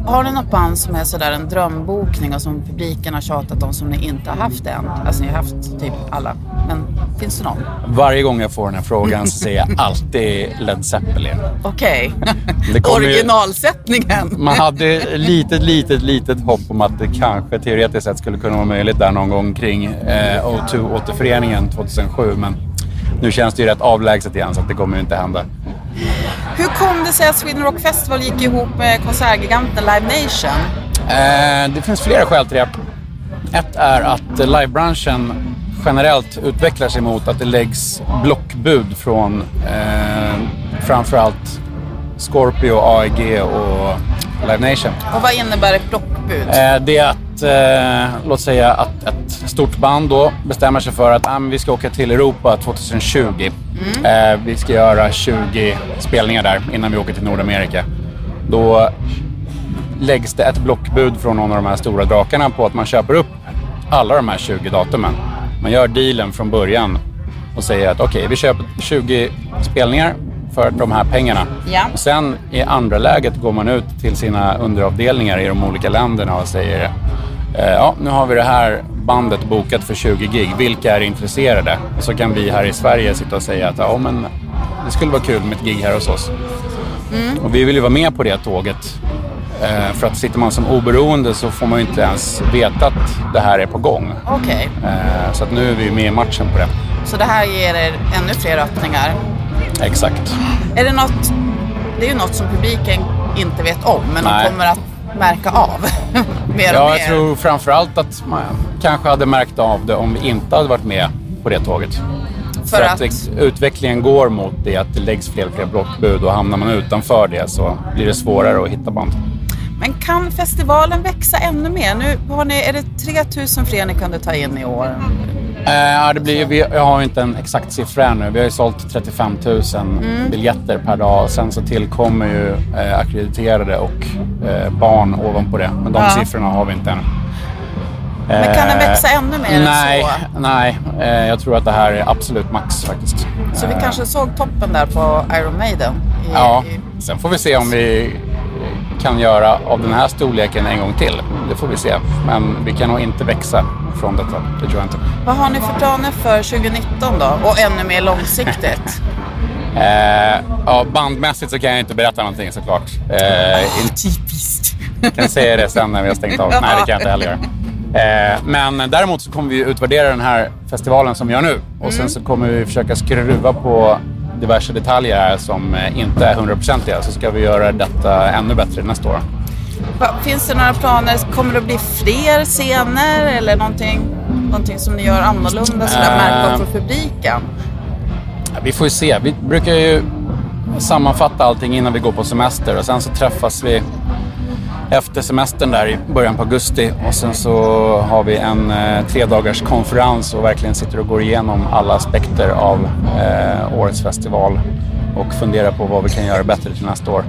Har ni något band som är sådär en drömbokning och som publiken har tjatat om som ni inte har haft än? Alltså ni har haft typ alla. Men finns det någon? Varje gång jag får den här frågan så säger jag alltid Led Zeppelin. Okej. Det kommer ju- Originalsättningen. Man hade litet, litet, litet hopp om att det kanske teoretiskt sett skulle kunna vara möjligt där någon gång kring eh, O2-återföreningen 2007. Men nu känns det ju rätt avlägset igen så att det kommer ju inte hända. Hur kom det sig att Sweden Rock Festival gick ihop med konsertgiganten Live Nation? Eh, det finns flera skäl till det. Ett är att livebranschen generellt utvecklar sig mot att det läggs blockbud från eh, framförallt Scorpio, AEG och Live Nation. Och vad innebär ett blockbud? Eh, det är att, eh, låt säga att ett stort band då bestämmer sig för att ah, vi ska åka till Europa 2020. Eh, vi ska göra 20 spelningar där innan vi åker till Nordamerika. Då läggs det ett blockbud från någon av de här stora drakarna på att man köper upp alla de här 20 datumen. Man gör dealen från början och säger att okej, vi köper 20 spelningar för de här pengarna. Ja. Och sen i andra läget går man ut till sina underavdelningar i de olika länderna och säger ja, nu har vi det här bandet bokat för 20 gig. Vilka är intresserade? Så kan vi här i Sverige sitta och säga att ja, men det skulle vara kul med ett gig här hos oss. Och vi vill ju vara med på det tåget. Eh, för att sitter man som oberoende så får man ju inte ens veta att det här är på gång. Okej, Eh, så att nu är vi med i matchen på det. så det här ger er ännu fler öppningar. Exakt. Är det något, det är ju något som publiken inte vet om, men Nej. de kommer att märka av mer och Ja, mer. jag tror framförallt att man kanske hade märkt av det om vi inte hade varit med på det tåget. För att- det- utvecklingen går mot det att det läggs fler och fler blockbud och hamnar man utanför det så blir det svårare att hitta band. Men kan festivalen växa ännu mer? Nu har ni, är det 3000 fler ni kunde ta in i år? Eh, ja, det blir, vi, jag har ju inte en exakt siffra ännu. Vi har ju sålt 35 000 Mm. biljetter per dag. Sen så tillkommer ju eh, akkrediterade och eh, barn ovanpå det. Men de Ja. siffrorna har vi inte än. Men kan den Eh, växa ännu mer än nej, så? Nej, eh, jag tror att det här är absolut max faktiskt. Så vi kanske såg toppen där på Iron Maiden? I, Ja, i, sen får vi se om vi kan göra av den här storleken en gång till. Det får vi se. Men vi kan nog inte växa från detta. Det tror jag inte. vad har ni för planer för 2019 då? Och ännu mer långsiktigt? Eh, ja, bandmässigt så kan jag inte berätta någonting såklart. Eh, in- Typiskt. kan säga det sen när vi har stängt av. Nej, det kan jag inte heller göra. Eh, men däremot så kommer vi utvärdera den här festivalen som vi gör nu. Och sen så kommer vi försöka skruva på diverse detaljer här som eh, inte är hundraprocentiga. Så ska vi göra detta ännu bättre nästa år. Finns det några planer? Kommer det bli fler scener eller någonting, någonting som ni gör annorlunda sådär Eh. märkbart för publiken? Ja, Vi får ju se. Vi brukar ju sammanfatta allting innan vi går på semester och sen så träffas vi efter semestern där i början på augusti och sen så har vi en eh, tre dagars konferens och verkligen sitter och går igenom alla aspekter av eh, årets festival och funderar på vad vi kan göra bättre till nästa år.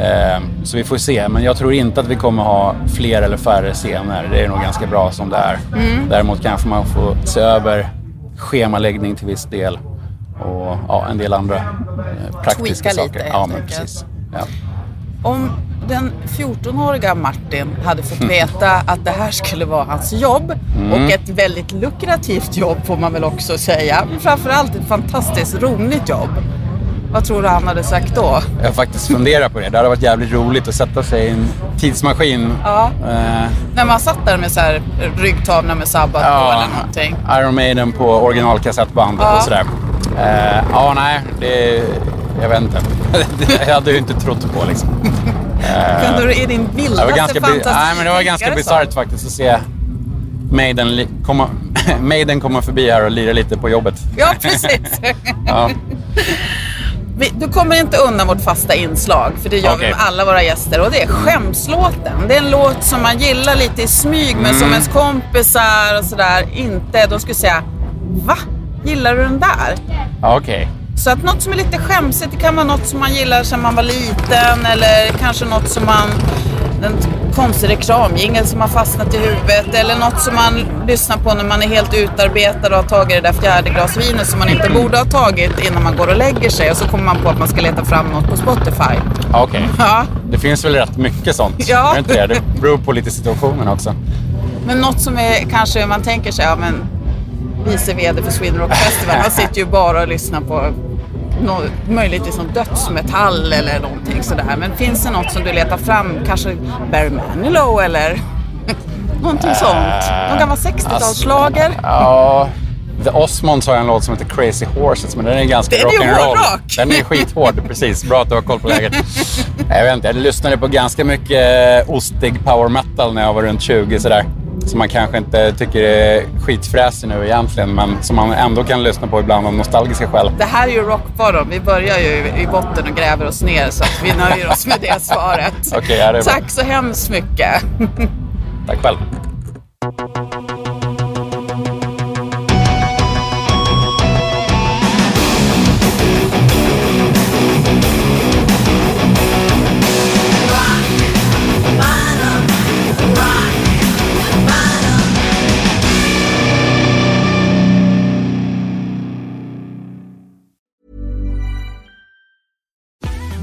Eh, så vi får se, men jag tror inte att vi kommer ha fler eller färre scener. Det är nog ganska bra som det är. Däremot kanske man får se över schemaläggning till viss del och ja, en del andra eh, praktiska Tweaka saker. lite, ja, men precis. Ja. Om den 14-åriga Martin hade fått veta att det här skulle vara hans jobb Mm. och ett väldigt lukrativt jobb får man väl också säga. Men framförallt ett fantastiskt roligt jobb. Vad tror du han hade sagt då? Jag har faktiskt funderat på det. Det hade varit jävligt roligt att sätta sig i en tidsmaskin. Ja. Eh, När man satt där med så här ryggtavla med sabbat på eller någonting. Iron Maiden på originalkassettband Ja. och sådär. Eh, ja, nej, det... Jag vet inte. jag hade ju inte trott på liksom. Eh, Kunde du i din det vildaste var ganska, bi- fantasi nej, men det var ganska bisarrt faktiskt att se Maiden, komma, Maiden komma förbi här och lira lite på jobbet. Ja, precis. Ja. Vi- Du kommer inte undan vårt fasta inslag, för det gör vi Okej. med alla våra gäster. Och det är skämslåten. Det är en låt som man gillar lite i smyg, men Mm. som ens kompisar och sådär inte, de skulle säga Va? Gillar du den där? Okej. Så att något som är lite skämsigt, det kan vara något som man gillar sedan man var liten eller kanske något som man en konstig reklamjingel som har fastnat i huvudet eller något som man lyssnar på när man är helt utarbetad och har tagit det där fjärde glas vinet som man inte borde ha tagit innan man går och lägger sig och så kommer man på att man ska leta fram något på Spotify. Ja, Okej. Ja, Det finns väl rätt mycket sånt? Ja. Är det inte det? Det beror på lite situationen också. men något som är kanske man tänker sig, ja men vice VD för Sweden Rock Festival. Han sitter ju bara och lyssnar på nå, möjligtvis någon dödsmetall eller någonting sådär. Men finns det något som du letar fram? Kanske Barry Manilow eller någonting sånt? Någon gammal 60-talsslager? Ja, The Osmonds har en låt som heter Crazy Horses, men den är ganska rock'n'roll. Den är skithård, precis. Bra att du har koll på läget. Jag vet inte, jag lyssnade på ganska mycket ostig power metal när jag var runt 20 sådär. Som man kanske inte tycker är skitfräsig nu egentligen, men som man ändå kan lyssna på ibland av nostalgiska skäl. Det här är ju rockbottom. Vi börjar ju i botten och gräver oss ner så att vi nöjer oss med det svaret. Okej, ja, det. Tack så hemskt mycket. Tack själv.